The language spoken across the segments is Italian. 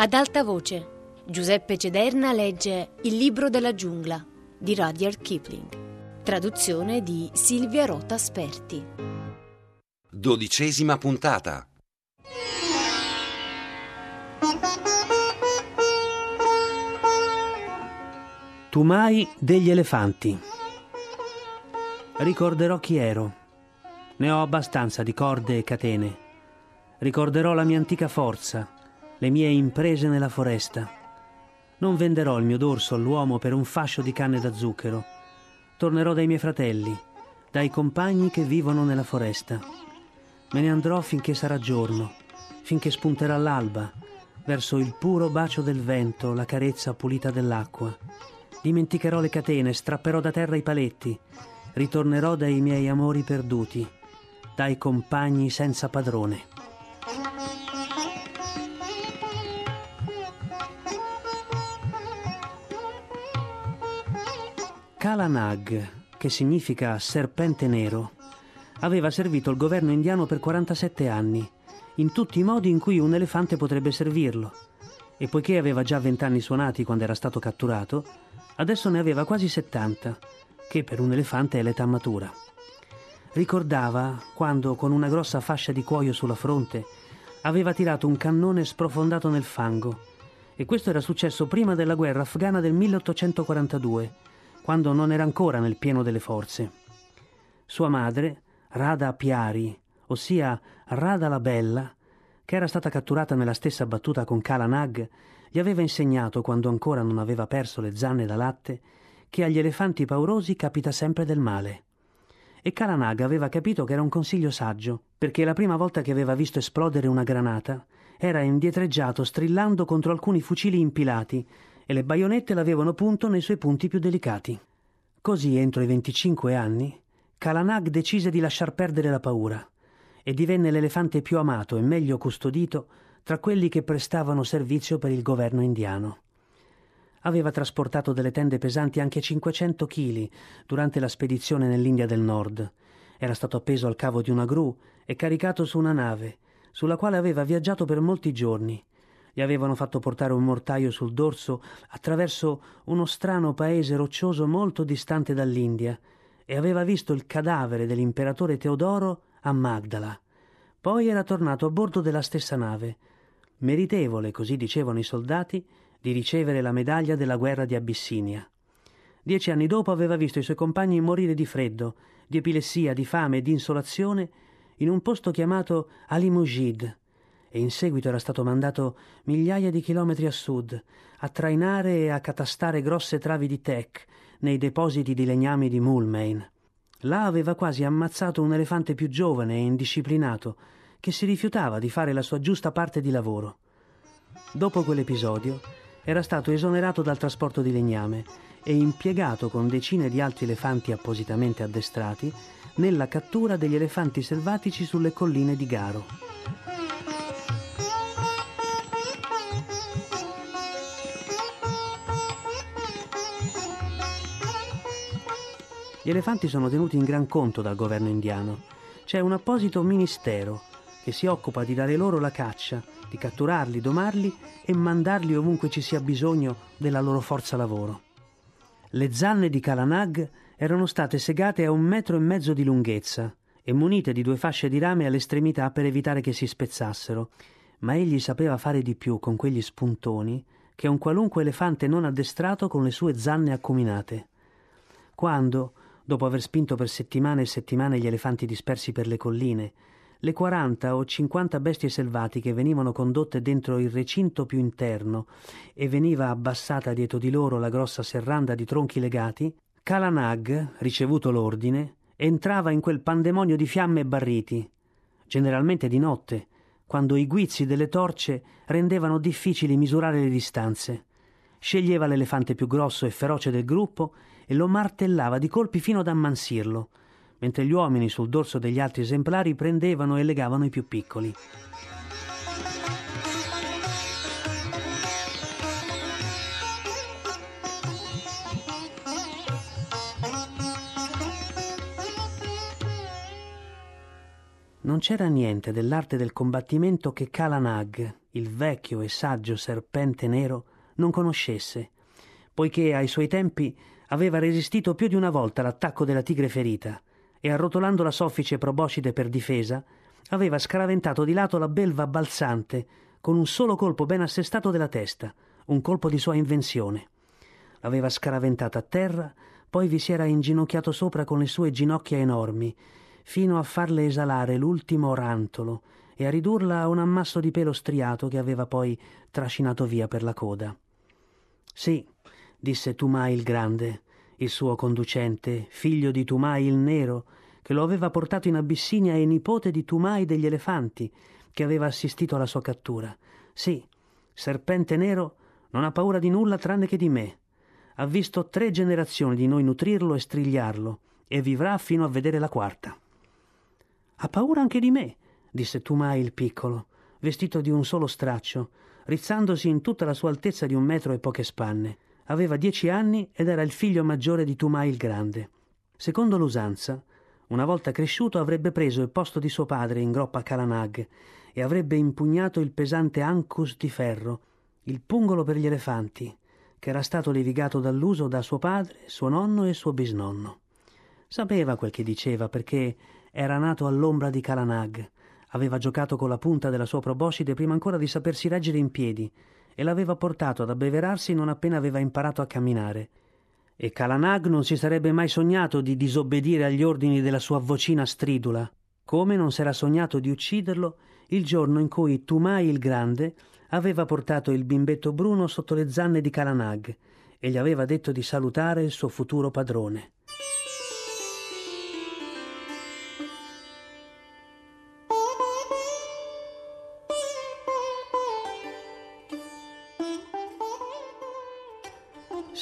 Ad alta voce, Giuseppe Cederna legge Il libro della giungla di Rudyard Kipling. Traduzione di Silvia Rota Sperti. Dodicesima puntata. Tumai degli elefanti. Ricorderò chi ero. Ne ho abbastanza di corde e catene. Ricorderò la mia antica forza le mie imprese nella foresta. Non venderò il mio dorso all'uomo per un fascio di canne da zucchero. Tornerò dai miei fratelli, dai compagni che vivono nella foresta. Me ne andrò finché sarà giorno, finché spunterà l'alba, verso il puro bacio del vento, la carezza pulita dell'acqua. Dimenticherò le catene, strapperò da terra i paletti, ritornerò dai miei amori perduti, dai compagni senza padrone. Kalanag, che significa serpente nero, aveva servito il governo indiano per 47 anni, in tutti i modi in cui un elefante potrebbe servirlo. E poiché aveva già 20 anni suonati quando era stato catturato, adesso ne aveva quasi 70, che per un elefante è l'età matura. Ricordava quando, con una grossa fascia di cuoio sulla fronte, aveva tirato un cannone sprofondato nel fango. E questo era successo prima della guerra afghana del 1842 quando non era ancora nel pieno delle forze. Sua madre, Rada Piari, ossia Rada la Bella, che era stata catturata nella stessa battuta con Kala Nag, gli aveva insegnato, quando ancora non aveva perso le zanne da latte, che agli elefanti paurosi capita sempre del male. E Kalanag aveva capito che era un consiglio saggio, perché la prima volta che aveva visto esplodere una granata era indietreggiato strillando contro alcuni fucili impilati e le baionette l'avevano punto nei suoi punti più delicati. Così, entro i 25 anni, Kalanag decise di lasciar perdere la paura e divenne l'elefante più amato e meglio custodito tra quelli che prestavano servizio per il governo indiano. Aveva trasportato delle tende pesanti anche 500 kg durante la spedizione nell'India del Nord. Era stato appeso al cavo di una gru e caricato su una nave, sulla quale aveva viaggiato per molti giorni, gli avevano fatto portare un mortaio sul dorso attraverso uno strano paese roccioso molto distante dall'India e aveva visto il cadavere dell'imperatore Teodoro a Magdala. Poi era tornato a bordo della stessa nave, meritevole, così dicevano i soldati, di ricevere la medaglia della guerra di Abissinia. Dieci anni dopo aveva visto i suoi compagni morire di freddo, di epilessia, di fame e di insolazione in un posto chiamato Ali Mujid, e in seguito era stato mandato migliaia di chilometri a sud a trainare e a catastare grosse travi di tech nei depositi di legnami di Mulmain. Là aveva quasi ammazzato un elefante più giovane e indisciplinato che si rifiutava di fare la sua giusta parte di lavoro. Dopo quell'episodio era stato esonerato dal trasporto di legname e impiegato con decine di altri elefanti appositamente addestrati nella cattura degli elefanti selvatici sulle colline di Garo. Gli elefanti sono tenuti in gran conto dal governo indiano. C'è un apposito ministero che si occupa di dare loro la caccia, di catturarli, domarli e mandarli ovunque ci sia bisogno della loro forza lavoro. Le zanne di Kalanag erano state segate a un metro e mezzo di lunghezza e munite di due fasce di rame all'estremità per evitare che si spezzassero, ma egli sapeva fare di più con quegli spuntoni che un qualunque elefante non addestrato con le sue zanne acuminate. Quando, dopo aver spinto per settimane e settimane gli elefanti dispersi per le colline, le 40 o 50 bestie selvatiche venivano condotte dentro il recinto più interno e veniva abbassata dietro di loro la grossa serranda di tronchi legati, Kalanag, ricevuto l'ordine, entrava in quel pandemonio di fiamme e barriti, generalmente di notte, quando i guizzi delle torce rendevano difficili misurare le distanze. Sceglieva l'elefante più grosso e feroce del gruppo e lo martellava di colpi fino ad ammansirlo, mentre gli uomini sul dorso degli altri esemplari prendevano e legavano i più piccoli. Non c'era niente dell'arte del combattimento che Kalanag, il vecchio e saggio serpente nero, non conoscesse, poiché ai suoi tempi aveva resistito più di una volta all'attacco della tigre ferita e arrotolando la soffice proboscide per difesa, aveva scaraventato di lato la belva balzante con un solo colpo ben assestato della testa, un colpo di sua invenzione. L'aveva scaraventata a terra, poi vi si era inginocchiato sopra con le sue ginocchia enormi, fino a farle esalare l'ultimo rantolo e a ridurla a un ammasso di pelo striato che aveva poi trascinato via per la coda. Sì, disse Tumai il Grande, il suo conducente, figlio di Tumai il Nero, che lo aveva portato in Abissinia e nipote di Tumai degli elefanti, che aveva assistito alla sua cattura. Sì, Serpente Nero non ha paura di nulla tranne che di me. Ha visto tre generazioni di noi nutrirlo e strigliarlo, e vivrà fino a vedere la quarta. Ha paura anche di me, disse Tumai il piccolo, vestito di un solo straccio, rizzandosi in tutta la sua altezza di un metro e poche spanne. Aveva dieci anni ed era il figlio maggiore di Tumai il Grande. Secondo l'usanza, una volta cresciuto avrebbe preso il posto di suo padre in groppa Kalanag e avrebbe impugnato il pesante Ancus di ferro, il pungolo per gli elefanti, che era stato levigato dall'uso da suo padre, suo nonno e suo bisnonno. Sapeva quel che diceva perché era nato all'ombra di Kalanag, aveva giocato con la punta della sua proboscide prima ancora di sapersi reggere in piedi e l'aveva portato ad abbeverarsi non appena aveva imparato a camminare e Kalanag non si sarebbe mai sognato di disobbedire agli ordini della sua vocina stridula, come non s'era sognato di ucciderlo il giorno in cui Tumai il Grande aveva portato il bimbetto bruno sotto le zanne di Kalanag e gli aveva detto di salutare il suo futuro padrone.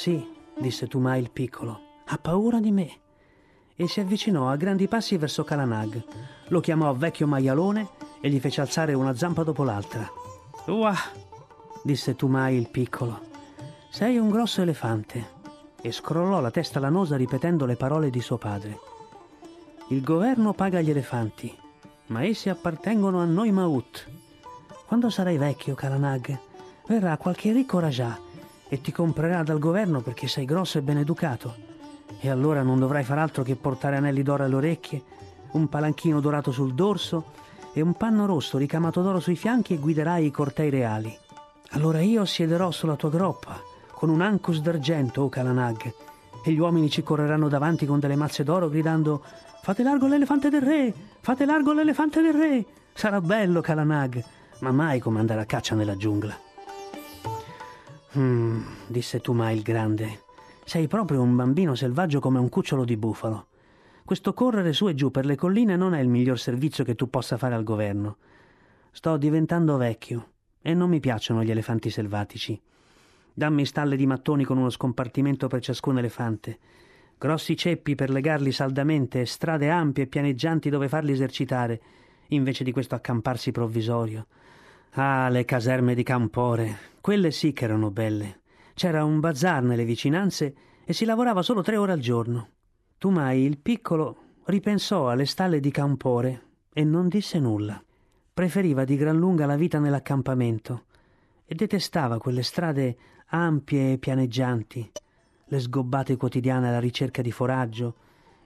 Sì, disse Tumai il piccolo. Ha paura di me. E si avvicinò a grandi passi verso Kalanag. Lo chiamò vecchio maialone e gli fece alzare una zampa dopo l'altra. Uah! disse Tumai il piccolo. Sei un grosso elefante. E scrollò la testa lanosa ripetendo le parole di suo padre. Il governo paga gli elefanti, ma essi appartengono a noi Maut. Quando sarai vecchio, Kalanag, verrà qualche ricco Rajah e ti comprerà dal governo perché sei grosso e ben educato. E allora non dovrai far altro che portare anelli d'oro alle orecchie, un palanchino dorato sul dorso e un panno rosso ricamato d'oro sui fianchi e guiderai i cortei reali. Allora io siederò sulla tua groppa, con un ancus d'argento, o Kalanag, e gli uomini ci correranno davanti con delle mazze d'oro gridando Fate largo l'elefante del re! Fate largo l'elefante del re! Sarà bello, Kalanag, ma mai come andare a caccia nella giungla. Mm, disse Tuma il grande. Sei proprio un bambino selvaggio come un cucciolo di bufalo. Questo correre su e giù per le colline non è il miglior servizio che tu possa fare al governo. Sto diventando vecchio e non mi piacciono gli elefanti selvatici. Dammi stalle di mattoni con uno scompartimento per ciascun elefante, grossi ceppi per legarli saldamente e strade ampie e pianeggianti dove farli esercitare, invece di questo accamparsi provvisorio. Ah, le caserme di Campore, quelle sì che erano belle. C'era un bazar nelle vicinanze e si lavorava solo tre ore al giorno. Tumai, il piccolo, ripensò alle stalle di Campore e non disse nulla. Preferiva di gran lunga la vita nell'accampamento e detestava quelle strade ampie e pianeggianti, le sgobbate quotidiane alla ricerca di foraggio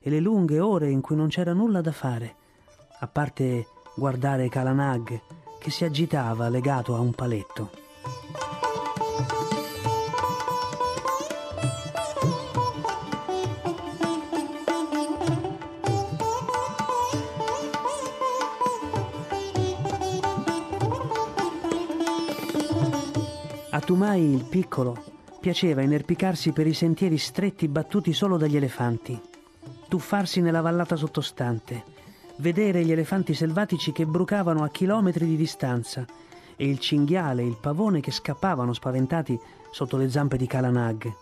e le lunghe ore in cui non c'era nulla da fare, a parte guardare Kalanag che si agitava legato a un paletto. A Tumai il piccolo piaceva inerpicarsi per i sentieri stretti battuti solo dagli elefanti, tuffarsi nella vallata sottostante, vedere gli elefanti selvatici che brucavano a chilometri di distanza e il cinghiale e il pavone che scappavano spaventati sotto le zampe di Kalanag.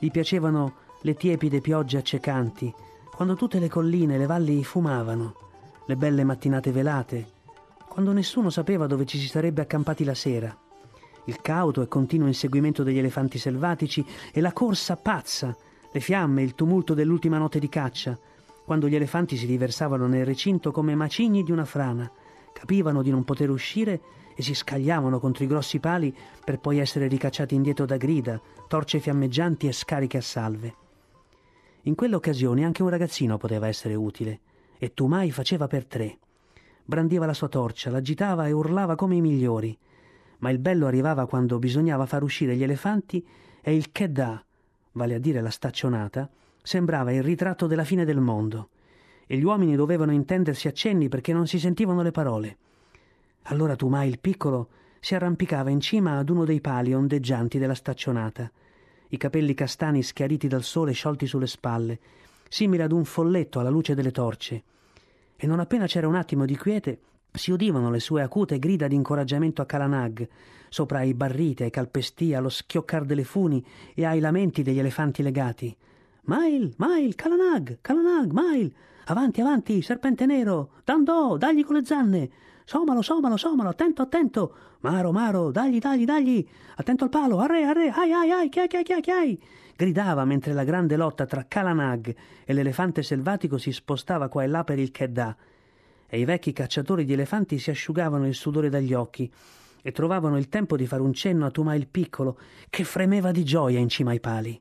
Gli piacevano le tiepide piogge accecanti, quando tutte le colline e le valli fumavano, le belle mattinate velate, quando nessuno sapeva dove ci si sarebbe accampati la sera, il cauto e continuo inseguimento degli elefanti selvatici e la corsa pazza, le fiamme, il tumulto dell'ultima notte di caccia, quando gli elefanti si riversavano nel recinto come macigni di una frana, capivano di non poter uscire e si scagliavano contro i grossi pali per poi essere ricacciati indietro da grida, torce fiammeggianti e scariche a salve. In quell'occasione anche un ragazzino poteva essere utile, e Tumai faceva per tre. Brandiva la sua torcia, l'agitava e urlava come i migliori. Ma il bello arrivava quando bisognava far uscire gli elefanti e il Kedda, vale a dire la staccionata, sembrava il ritratto della fine del mondo. E gli uomini dovevano intendersi accenni perché non si sentivano le parole. Allora Tumai il piccolo si arrampicava in cima ad uno dei pali ondeggianti della staccionata, i capelli castani schiariti dal sole sciolti sulle spalle, simile ad un folletto alla luce delle torce. E non appena c'era un attimo di quiete, si udivano le sue acute grida di incoraggiamento a Kalanag, sopra ai barriti, ai calpestì, allo schioccar delle funi e ai lamenti degli elefanti legati. Mail, Mail, Kalanag, Kalanag, Mail! Avanti, avanti, serpente nero! Dandò, dagli con le zanne! Somalo, somalo, somalo, attento, attento! Maro, Maro, dagli, dagli, dagli! Attento al palo, arre, arre, ai, ai, ai, chiai, chiai, chiai, chiai! Gridava mentre la grande lotta tra Kalanag e l'elefante selvatico si spostava qua e là per il Kedda. E i vecchi cacciatori di elefanti si asciugavano il sudore dagli occhi e trovavano il tempo di fare un cenno a Tuma il piccolo, che fremeva di gioia in cima ai pali.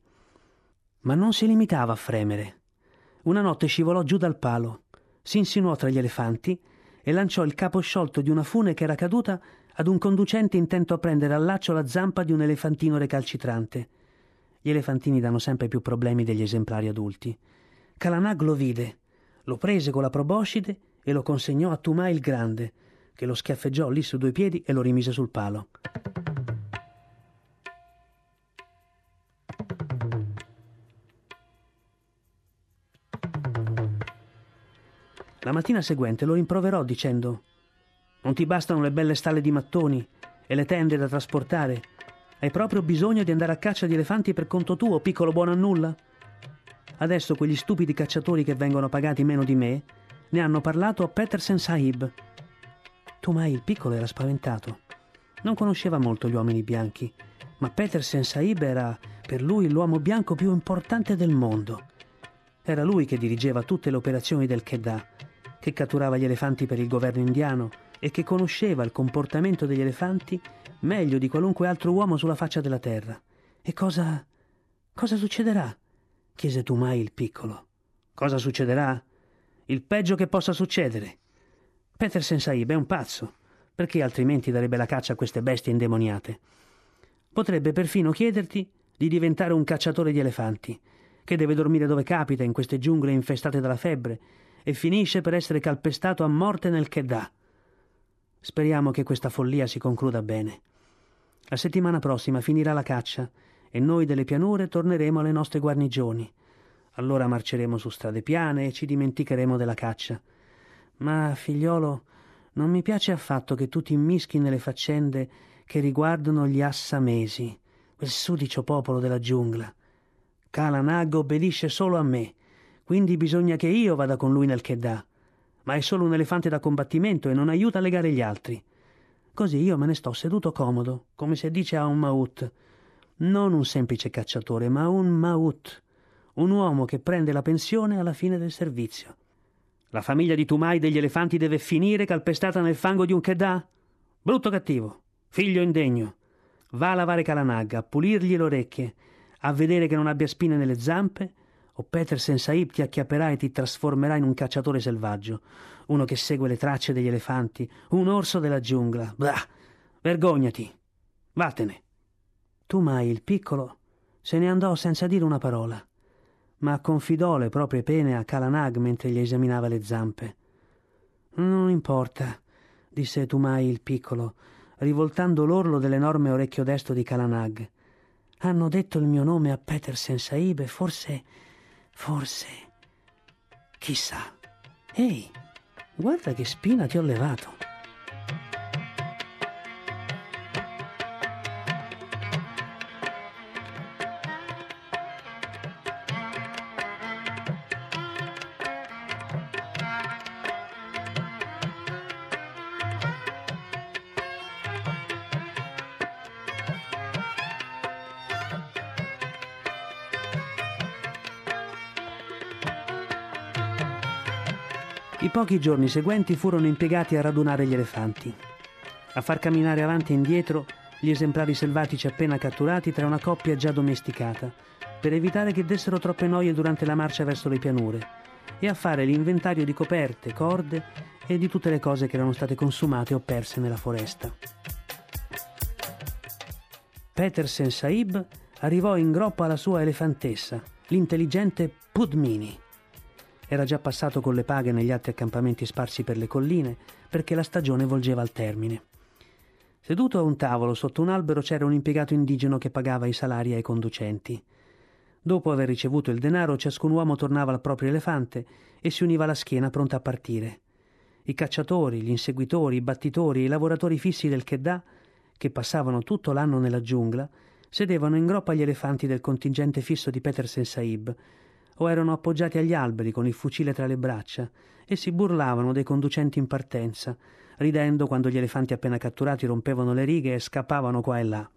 Ma non si limitava a fremere. Una notte scivolò giù dal palo, si insinuò tra gli elefanti e lanciò il capo sciolto di una fune che era caduta ad un conducente intento a prendere al laccio la zampa di un elefantino recalcitrante. Gli elefantini danno sempre più problemi degli esemplari adulti. Calanag lo vide, lo prese con la proboscide e lo consegnò a Tumà il Grande, che lo schiaffeggiò lì su due piedi e lo rimise sul palo. La mattina seguente lo rimproverò dicendo Non ti bastano le belle stalle di mattoni e le tende da trasportare? Hai proprio bisogno di andare a caccia di elefanti per conto tuo, piccolo buono a nulla? Adesso quegli stupidi cacciatori che vengono pagati meno di me ne hanno parlato a Petersen Sahib. Tomai il piccolo era spaventato. Non conosceva molto gli uomini bianchi, ma Petersen Sahib era per lui l'uomo bianco più importante del mondo. Era lui che dirigeva tutte le operazioni del Kedah che catturava gli elefanti per il governo indiano e che conosceva il comportamento degli elefanti meglio di qualunque altro uomo sulla faccia della terra. E cosa. cosa succederà? chiese Tumai il piccolo. Cosa succederà? Il peggio che possa succedere. Petersen Saib è un pazzo, perché altrimenti darebbe la caccia a queste bestie indemoniate. Potrebbe perfino chiederti di diventare un cacciatore di elefanti, che deve dormire dove capita in queste giungle infestate dalla febbre e finisce per essere calpestato a morte nel Kedah. Speriamo che questa follia si concluda bene. La settimana prossima finirà la caccia e noi delle pianure torneremo alle nostre guarnigioni. Allora marceremo su strade piane e ci dimenticheremo della caccia. Ma, figliolo, non mi piace affatto che tu ti immischi nelle faccende che riguardano gli assamesi, quel sudicio popolo della giungla. Kalanag obbedisce solo a me quindi bisogna che io vada con lui nel Kedah. Ma è solo un elefante da combattimento e non aiuta a legare gli altri. Così io me ne sto seduto comodo, come si dice a un maut. Non un semplice cacciatore, ma un maut. Un uomo che prende la pensione alla fine del servizio. La famiglia di Tumai degli elefanti deve finire calpestata nel fango di un Kedah? Brutto cattivo, figlio indegno. Va a lavare Kalanag, a pulirgli le orecchie, a vedere che non abbia spine nelle zampe o Petersen Saib ti acchiapperà e ti trasformerà in un cacciatore selvaggio, uno che segue le tracce degli elefanti, un orso della giungla. Bah! Vergognati! Vattene! Tu mai, il piccolo, se ne andò senza dire una parola, ma confidò le proprie pene a Kalanag mentre gli esaminava le zampe. Non importa, disse Tumai il piccolo, rivoltando l'orlo dell'enorme orecchio destro di Kalanag. Hanno detto il mio nome a Petersen Saib e forse Forse. Chissà. Ehi, guarda che spina ti ho levato. I pochi giorni seguenti furono impiegati a radunare gli elefanti, a far camminare avanti e indietro gli esemplari selvatici appena catturati tra una coppia già domesticata, per evitare che dessero troppe noie durante la marcia verso le pianure, e a fare l'inventario di coperte, corde e di tutte le cose che erano state consumate o perse nella foresta. Petersen Saib arrivò in groppa alla sua elefantessa, l'intelligente Pudmini. Era già passato con le paghe negli altri accampamenti sparsi per le colline perché la stagione volgeva al termine. Seduto a un tavolo sotto un albero c'era un impiegato indigeno che pagava i salari ai conducenti. Dopo aver ricevuto il denaro, ciascun uomo tornava al proprio elefante e si univa alla schiena pronta a partire. I cacciatori, gli inseguitori, i battitori e i lavoratori fissi del Keddah, che passavano tutto l'anno nella giungla, sedevano in groppa agli elefanti del contingente fisso di Petersen Saib, o erano appoggiati agli alberi con il fucile tra le braccia e si burlavano dei conducenti in partenza, ridendo quando gli elefanti appena catturati rompevano le righe e scappavano qua e là.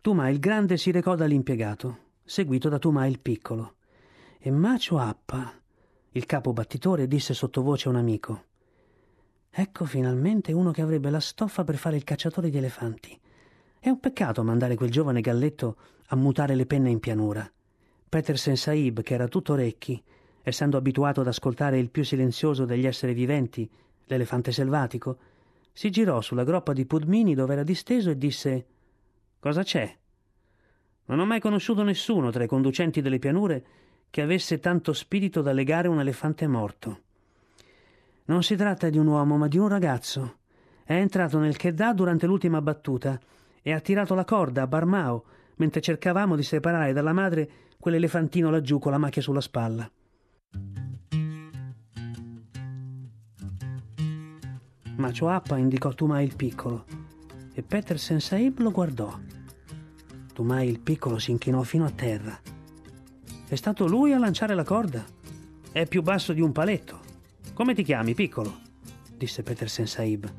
Tuma il grande si recò dall'impiegato, seguito da Tuma il piccolo. E Macio Appa, il capo battitore, disse sottovoce a un amico. Ecco finalmente uno che avrebbe la stoffa per fare il cacciatore di elefanti. È un peccato mandare quel giovane galletto a mutare le penne in pianura. Petersen Saib, che era tutto orecchi, essendo abituato ad ascoltare il più silenzioso degli esseri viventi, l'elefante selvatico, si girò sulla groppa di Pudmini dove era disteso e disse Cosa c'è? Non ho mai conosciuto nessuno tra i conducenti delle pianure che avesse tanto spirito da legare un elefante morto. Non si tratta di un uomo, ma di un ragazzo. È entrato nel Keddah durante l'ultima battuta e ha tirato la corda a Barmao mentre cercavamo di separare dalla madre quell'elefantino laggiù con la macchia sulla spalla. Macio Appa indicò Tumai il piccolo e Petersen Saib lo guardò. Tumai il piccolo si inchinò fino a terra. È stato lui a lanciare la corda? È più basso di un paletto. Come ti chiami, piccolo? disse Petersen Saib.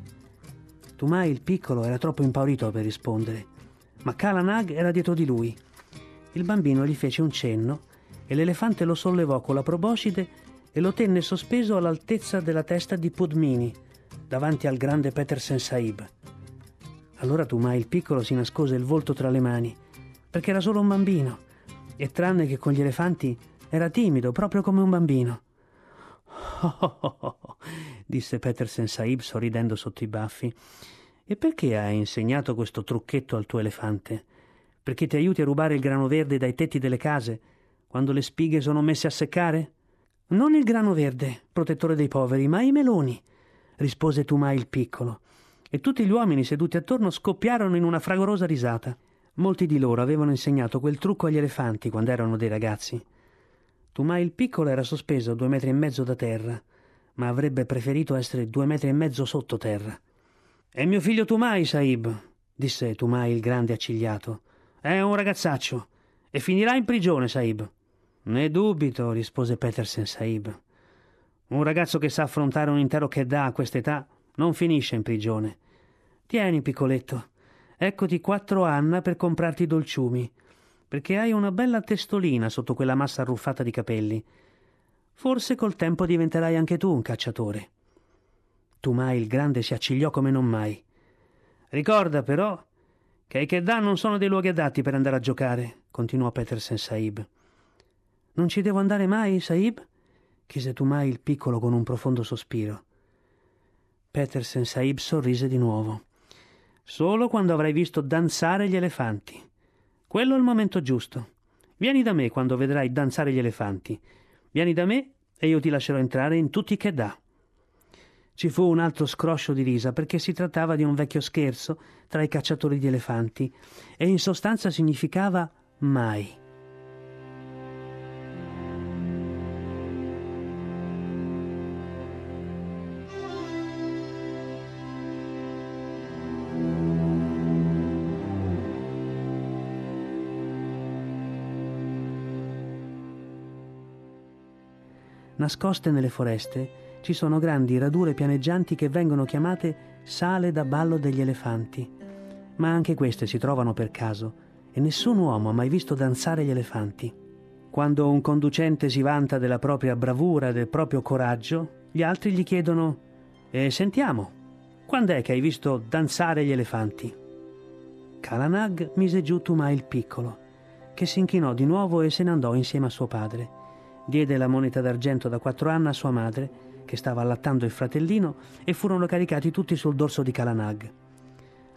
Tumai il piccolo era troppo impaurito per rispondere, ma Kalanag era dietro di lui. Il bambino gli fece un cenno e l'elefante lo sollevò con la proboscide e lo tenne sospeso all'altezza della testa di Pudmini, davanti al grande Petersen Saib. Allora Tumai il piccolo si nascose il volto tra le mani, perché era solo un bambino, e tranne che con gli elefanti era timido, proprio come un bambino. Oh, oh, oh, oh, disse Petersen Saib sorridendo sotto i baffi. E perché hai insegnato questo trucchetto al tuo elefante? Perché ti aiuti a rubare il grano verde dai tetti delle case, quando le spighe sono messe a seccare? Non il grano verde, protettore dei poveri, ma i meloni rispose Tumai il piccolo, e tutti gli uomini seduti attorno scoppiarono in una fragorosa risata. Molti di loro avevano insegnato quel trucco agli elefanti quando erano dei ragazzi. Tumai il piccolo era sospeso a due metri e mezzo da terra, ma avrebbe preferito essere due metri e mezzo sottoterra. È mio figlio Tumai, Saib, disse Tumai il grande accigliato. È un ragazzaccio e finirà in prigione, Saib. Ne dubito, rispose Petersen Saib. Un ragazzo che sa affrontare un intero Keddah a quest'età non finisce in prigione. Tieni, piccoletto, eccoti quattro anna per comprarti dolciumi, perché hai una bella testolina sotto quella massa arruffata di capelli. Forse col tempo diventerai anche tu un cacciatore. Tumai il grande si accigliò come non mai. Ricorda però che i Keddah non sono dei luoghi adatti per andare a giocare, continuò Petersen Saib. Non ci devo andare mai, Saib? chiese Tumai il piccolo con un profondo sospiro. Petersen Saib sorrise di nuovo. Solo quando avrai visto danzare gli elefanti. Quello è il momento giusto. Vieni da me quando vedrai danzare gli elefanti. Vieni da me e io ti lascerò entrare in tutti i dà. Ci fu un altro scroscio di risa perché si trattava di un vecchio scherzo tra i cacciatori di elefanti e in sostanza significava mai. Nascoste nelle foreste ci sono grandi radure pianeggianti che vengono chiamate sale da ballo degli elefanti. Ma anche queste si trovano per caso e nessun uomo ha mai visto danzare gli elefanti. Quando un conducente si vanta della propria bravura del proprio coraggio, gli altri gli chiedono E sentiamo, quando è che hai visto danzare gli elefanti? Kalanag mise giù Tumai il piccolo, che si inchinò di nuovo e se ne andò insieme a suo padre. Diede la moneta d'argento da quattro anni a sua madre, che stava allattando il fratellino, e furono caricati tutti sul dorso di Kalanag.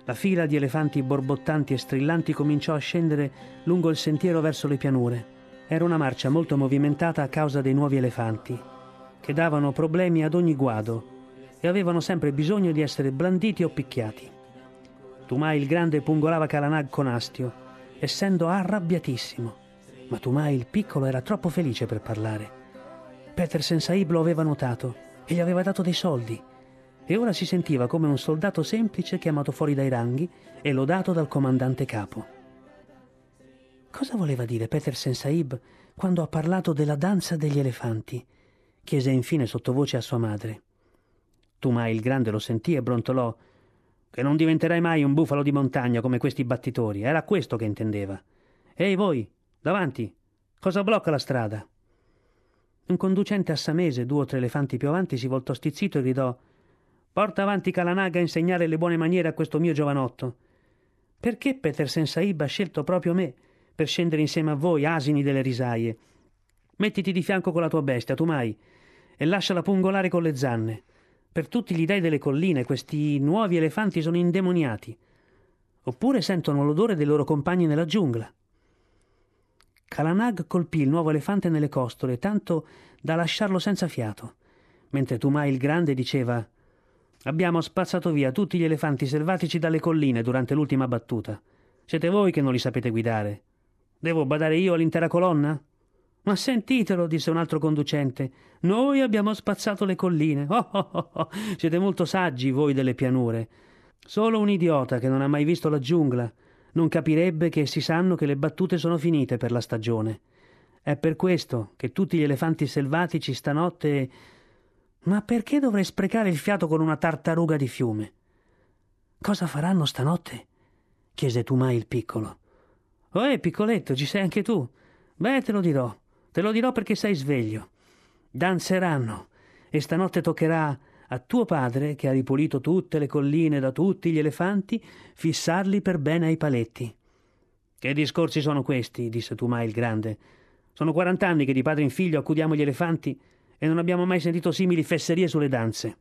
La fila di elefanti borbottanti e strillanti cominciò a scendere lungo il sentiero verso le pianure. Era una marcia molto movimentata a causa dei nuovi elefanti, che davano problemi ad ogni guado e avevano sempre bisogno di essere blanditi o picchiati. Tumai il grande pungolava Kalanag con astio, essendo arrabbiatissimo, ma Tumai il piccolo era troppo felice per parlare. Peter Sensaib lo aveva notato e gli aveva dato dei soldi, e ora si sentiva come un soldato semplice chiamato fuori dai ranghi e lodato dal comandante capo. Cosa voleva dire Peter Sensaib quando ha parlato della danza degli elefanti? chiese infine sottovoce a sua madre. Tumai il grande lo sentì e brontolò che non diventerai mai un bufalo di montagna come questi battitori. Era questo che intendeva. Ehi voi, davanti, cosa blocca la strada? Un conducente assamese, due o tre elefanti più avanti, si voltò stizzito e gridò Porta avanti Kalanaga a insegnare le buone maniere a questo mio giovanotto. Perché Peter Sensaib ha scelto proprio me? per scendere insieme a voi, asini delle risaie. Mettiti di fianco con la tua bestia, tu mai, e lasciala pungolare con le zanne. Per tutti gli dei delle colline questi nuovi elefanti sono indemoniati. Oppure sentono l'odore dei loro compagni nella giungla. Kalanag colpì il nuovo elefante nelle costole, tanto da lasciarlo senza fiato, mentre Tumai il Grande diceva Abbiamo spazzato via tutti gli elefanti selvatici dalle colline durante l'ultima battuta. Siete voi che non li sapete guidare. Devo badare io all'intera colonna? Ma sentitelo, disse un altro conducente. Noi abbiamo spazzato le colline. Oh, oh, oh, oh, Siete molto saggi voi delle pianure. Solo un idiota che non ha mai visto la giungla non capirebbe che si sanno che le battute sono finite per la stagione. È per questo che tutti gli elefanti selvatici stanotte. Ma perché dovrei sprecare il fiato con una tartaruga di fiume? Cosa faranno stanotte? chiese Tumai il piccolo. Oh, piccoletto, ci sei anche tu? Beh, te lo dirò. Te lo dirò perché sei sveglio. Danzeranno e stanotte toccherà a tuo padre, che ha ripulito tutte le colline da tutti gli elefanti, fissarli per bene ai paletti. Che discorsi sono questi? disse Tumai il grande. Sono quarant'anni che di padre in figlio accudiamo gli elefanti e non abbiamo mai sentito simili fesserie sulle danze.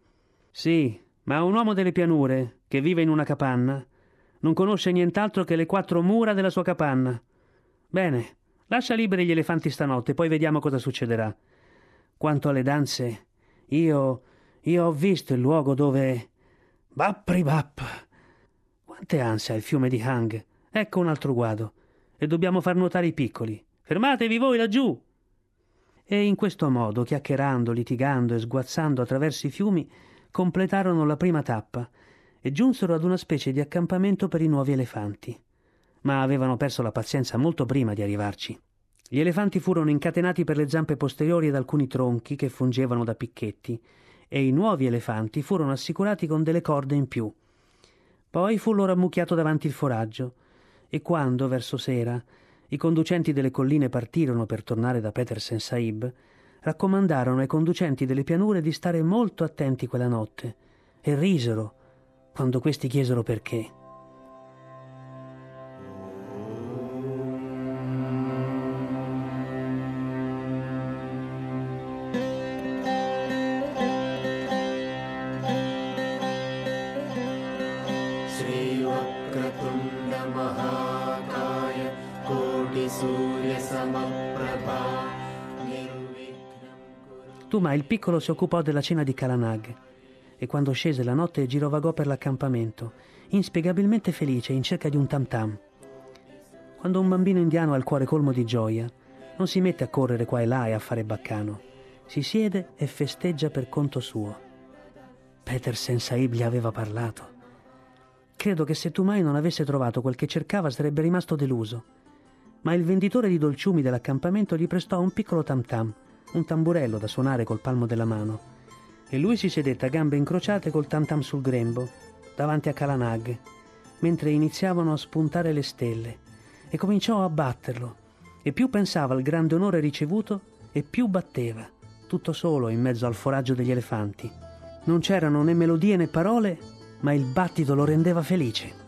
Sì, ma un uomo delle pianure, che vive in una capanna, non conosce nient'altro che le quattro mura della sua capanna. Bene, lascia liberi gli elefanti stanotte, poi vediamo cosa succederà. Quanto alle danze, io. Io ho visto il luogo dove. Bappri bapp! Quante ansia il fiume di Hang! Ecco un altro guado. E dobbiamo far nuotare i piccoli. Fermatevi voi laggiù! E in questo modo, chiacchierando, litigando e sguazzando attraverso i fiumi, completarono la prima tappa e giunsero ad una specie di accampamento per i nuovi elefanti. Ma avevano perso la pazienza molto prima di arrivarci. Gli elefanti furono incatenati per le zampe posteriori ad alcuni tronchi che fungevano da picchetti e i nuovi elefanti furono assicurati con delle corde in più. Poi fu loro ammucchiato davanti il foraggio e quando, verso sera, i conducenti delle colline partirono per tornare da Petersen Saib, raccomandarono ai conducenti delle pianure di stare molto attenti quella notte e risero quando questi chiesero perché. Tuma il piccolo si occupò della cena di Kalanag e quando scese la notte girovagò per l'accampamento, inspiegabilmente felice in cerca di un tam tam. Quando un bambino indiano ha il cuore colmo di gioia, non si mette a correre qua e là e a fare baccano, si siede e festeggia per conto suo. Peter Sensaib gli aveva parlato. Credo che se tu mai non avesse trovato quel che cercava sarebbe rimasto deluso. Ma il venditore di dolciumi dell'accampamento gli prestò un piccolo tam tam, un tamburello da suonare col palmo della mano e lui si sedette a gambe incrociate col tam tam sul grembo, davanti a Kalanag, mentre iniziavano a spuntare le stelle, e cominciò a batterlo e più pensava al grande onore ricevuto e più batteva, tutto solo in mezzo al foraggio degli elefanti. Non c'erano né melodie né parole, ma il battito lo rendeva felice.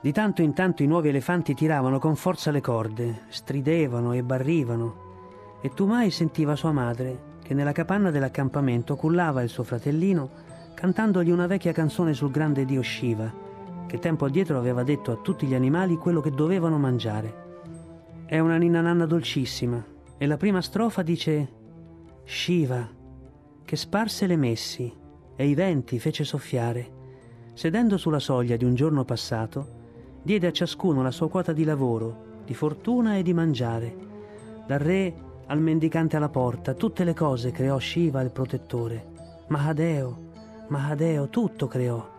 Di tanto in tanto i nuovi elefanti tiravano con forza le corde, stridevano e barrivano, e Tumai sentiva sua madre, che nella capanna dell'accampamento cullava il suo fratellino, cantandogli una vecchia canzone sul grande dio Shiva, che tempo addietro aveva detto a tutti gli animali quello che dovevano mangiare. È una ninna nanna dolcissima, e la prima strofa dice Shiva, che sparse le messi e i venti fece soffiare, sedendo sulla soglia di un giorno passato, diede a ciascuno la sua quota di lavoro, di fortuna e di mangiare. Dal re al mendicante alla porta, tutte le cose creò Shiva il protettore. Mahadeo, Mahadeo tutto creò.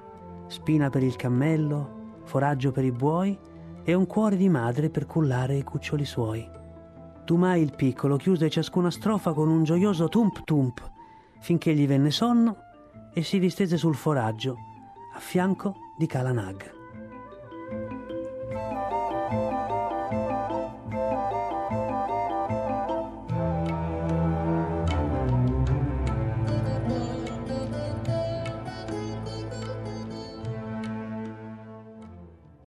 Spina per il cammello, foraggio per i buoi e un cuore di madre per cullare i cuccioli suoi. Tumai il piccolo chiuse ciascuna strofa con un gioioso tump tump, finché gli venne sonno e si distese sul foraggio, a fianco di Kalanag.